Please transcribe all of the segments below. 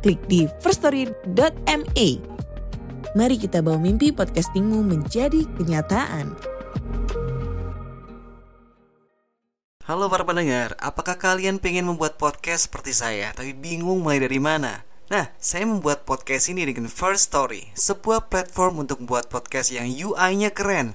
klik di firststory.me. Mari kita bawa mimpi podcastingmu menjadi kenyataan. Halo para pendengar, apakah kalian pengen membuat podcast seperti saya tapi bingung mulai dari mana? Nah, saya membuat podcast ini dengan First Story, sebuah platform untuk membuat podcast yang UI-nya keren,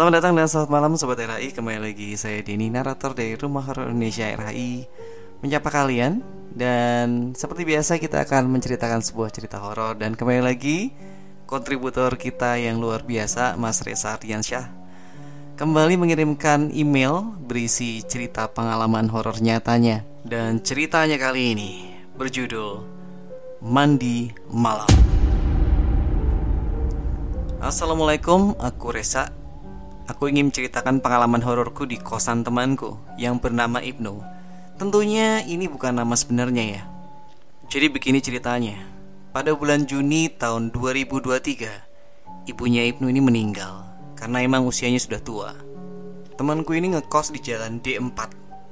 Selamat datang dan selamat malam Sobat RHI Kembali lagi saya Denny, narator dari Rumah Horor Indonesia RHI Menyapa kalian? Dan seperti biasa kita akan menceritakan sebuah cerita horor. Dan kembali lagi kontributor kita yang luar biasa Mas Reza Ardiansyah Kembali mengirimkan email berisi cerita pengalaman horor nyatanya. Dan ceritanya kali ini berjudul Mandi Malam. Assalamualaikum, aku Reza Aku ingin menceritakan pengalaman hororku di kosan temanku yang bernama Ibnu. Tentunya ini bukan nama sebenarnya ya. Jadi begini ceritanya. Pada bulan Juni tahun 2023, ibunya Ibnu ini meninggal karena emang usianya sudah tua. Temanku ini ngekos di jalan D4,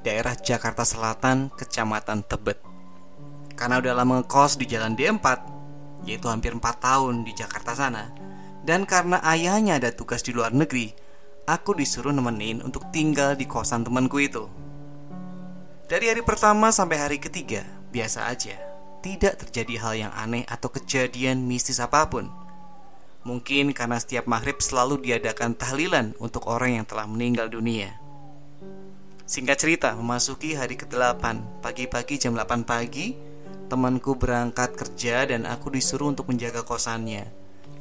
daerah Jakarta Selatan, Kecamatan Tebet. Karena udah lama ngekos di jalan D4, yaitu hampir 4 tahun di Jakarta sana, dan karena ayahnya ada tugas di luar negeri, aku disuruh nemenin untuk tinggal di kosan temanku itu. Dari hari pertama sampai hari ketiga, biasa aja. Tidak terjadi hal yang aneh atau kejadian mistis apa pun. Mungkin karena setiap maghrib selalu diadakan tahlilan untuk orang yang telah meninggal dunia. Singkat cerita, memasuki hari ke-8, pagi-pagi jam 8 pagi, temanku berangkat kerja dan aku disuruh untuk menjaga kosannya.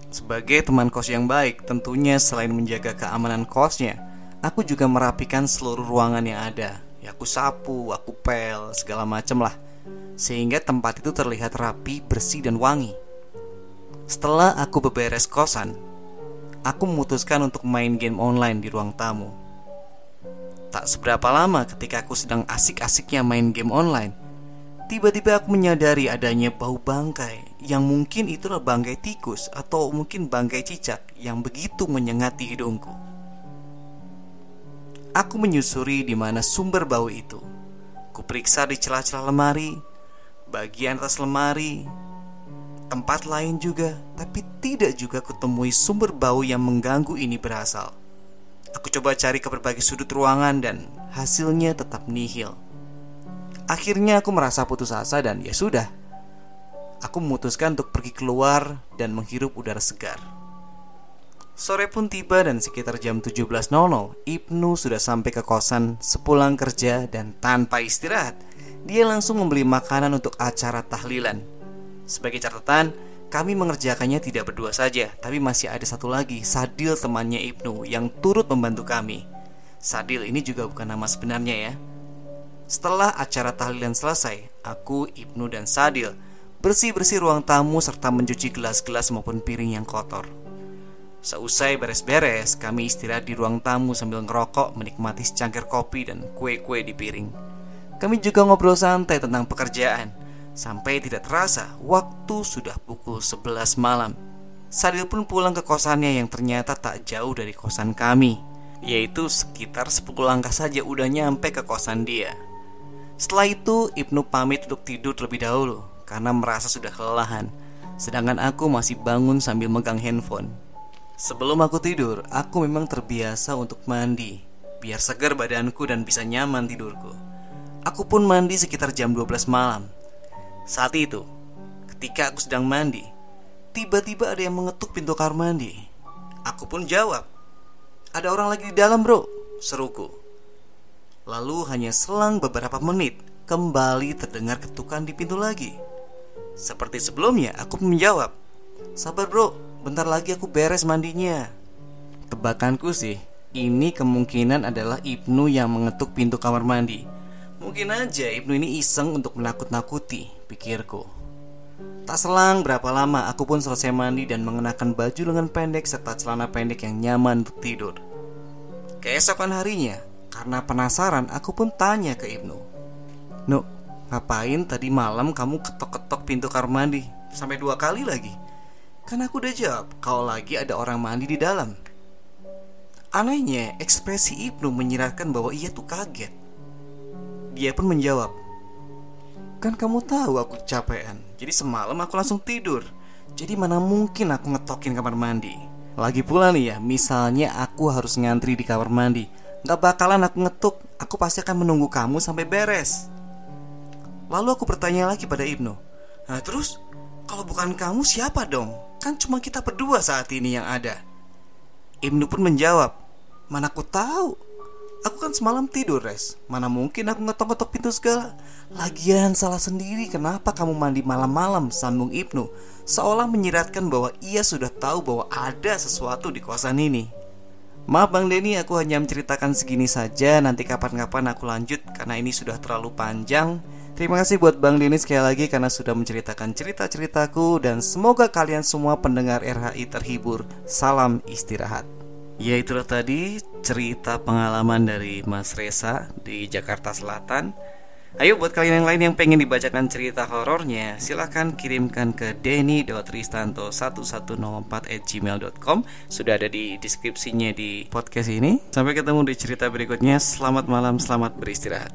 Sebagai teman kos yang baik, tentunya selain menjaga keamanan kosnya, aku juga merapikan seluruh ruangan yang ada. Ya aku sapu, aku pel, segala macem lah. Sehingga tempat itu terlihat rapi, bersih, dan wangi. Setelah aku beberes kosan, aku memutuskan untuk main game online di ruang tamu. Tak seberapa lama ketika aku sedang asik-asiknya main game online, tiba-tiba aku menyadari adanya bau bangkai yang mungkin itulah bangkai tikus atau mungkin bangkai cicak yang begitu menyengat hidungku. Aku menyusuri di mana sumber bau itu. Kuperiksa di celah-celah lemari, bagian atas lemari, tempat lain juga, tapi tidak juga kutemui sumber bau yang mengganggu ini berasal. Aku coba cari ke berbagai sudut ruangan dan hasilnya tetap nihil. Akhirnya aku merasa putus asa dan ya sudah, aku memutuskan untuk pergi keluar dan menghirup udara segar. Sore pun tiba dan sekitar jam 17.00 Ibnu sudah sampai ke kosan sepulang kerja dan tanpa istirahat Dia langsung membeli makanan untuk acara tahlilan. Sebagai catatan, kami mengerjakannya tidak berdua saja Tapi masih ada satu lagi, Sadil temannya Ibnu yang turut membantu kami. Sadil ini juga bukan nama sebenarnya ya Setelah acara tahlilan selesai, aku, Ibnu, dan Sadil bersih-bersih ruang tamu serta mencuci gelas-gelas maupun piring yang kotor. Seusai beres-beres, kami istirahat di ruang tamu sambil ngerokok, menikmati secangkir kopi dan kue-kue di piring. Kami juga ngobrol santai tentang pekerjaan, sampai tidak terasa waktu sudah pukul 11 malam. Sadil pun pulang ke kosannya yang ternyata tak jauh dari kosan kami, yaitu sekitar 10 langkah saja udah nyampe ke kosan dia. Setelah itu, Ibnu pamit untuk tidur terlebih dahulu karena merasa sudah kelelahan. Sedangkan aku masih bangun sambil megang handphone. Sebelum aku tidur, aku memang terbiasa untuk mandi Biar segar badanku dan bisa nyaman tidurku. Aku pun mandi sekitar jam 12 malam. Saat itu, ketika aku sedang mandi Tiba-tiba ada yang mengetuk pintu kamar mandi. Aku pun jawab Ada orang lagi di dalam bro Seruku Lalu hanya selang beberapa menit Kembali terdengar ketukan di pintu lagi seperti sebelumnya, aku menjawab, "Sabar, Bro. Bentar lagi aku beres mandinya." Tebakanku sih, ini kemungkinan adalah Ibnu yang mengetuk pintu kamar mandi. Mungkin aja Ibnu ini iseng untuk menakut-nakuti, pikirku. Tak selang berapa lama aku pun selesai mandi dan mengenakan baju lengan pendek serta celana pendek yang nyaman untuk tidur. Keesokan harinya, karena penasaran aku pun tanya ke Ibnu. "Nu, Ngapain tadi malam kamu ketok-ketok pintu kamar mandi? Sampai dua kali lagi. Kan aku udah jawab Kalau lagi ada orang mandi di dalam. Anehnya ekspresi Ibnu menyiratkan bahwa ia tuh kaget. Dia pun menjawab Kan kamu tahu aku capean Jadi semalam aku langsung tidur. Jadi mana mungkin aku ngetokin kamar mandi? Lagi pula nih ya Misalnya aku harus ngantri di kamar mandi Gak bakalan aku ngetuk. Aku pasti akan menunggu kamu sampai beres. Lalu aku bertanya lagi pada Ibnu. Nah terus kalau bukan kamu siapa dong? Kan cuma kita berdua saat ini yang ada. Ibnu pun menjawab Mana aku tahu. Aku kan semalam tidur res. Mana mungkin aku ngetok-ngetok pintu segala. Lagian salah sendiri Kenapa kamu mandi malam-malam? Sambung Ibnu Seolah menyiratkan bahwa ia sudah tahu bahwa ada sesuatu di kosan ini Maaf Bang Denny, aku hanya menceritakan segini saja. Nanti kapan-kapan aku lanjut karena ini sudah terlalu panjang. Terima kasih buat Bang Denny sekali lagi karena sudah menceritakan cerita-ceritaku dan semoga kalian semua pendengar RHI terhibur. Salam istirahat. Ya itulah tadi cerita pengalaman dari Mas Reza di Jakarta Selatan. Ayo buat kalian yang lain yang pengen dibacakan cerita horornya Silahkan kirimkan ke denny.ristanto1104 Sudah ada di deskripsinya di podcast ini. Sampai ketemu di cerita berikutnya. Selamat malam, selamat beristirahat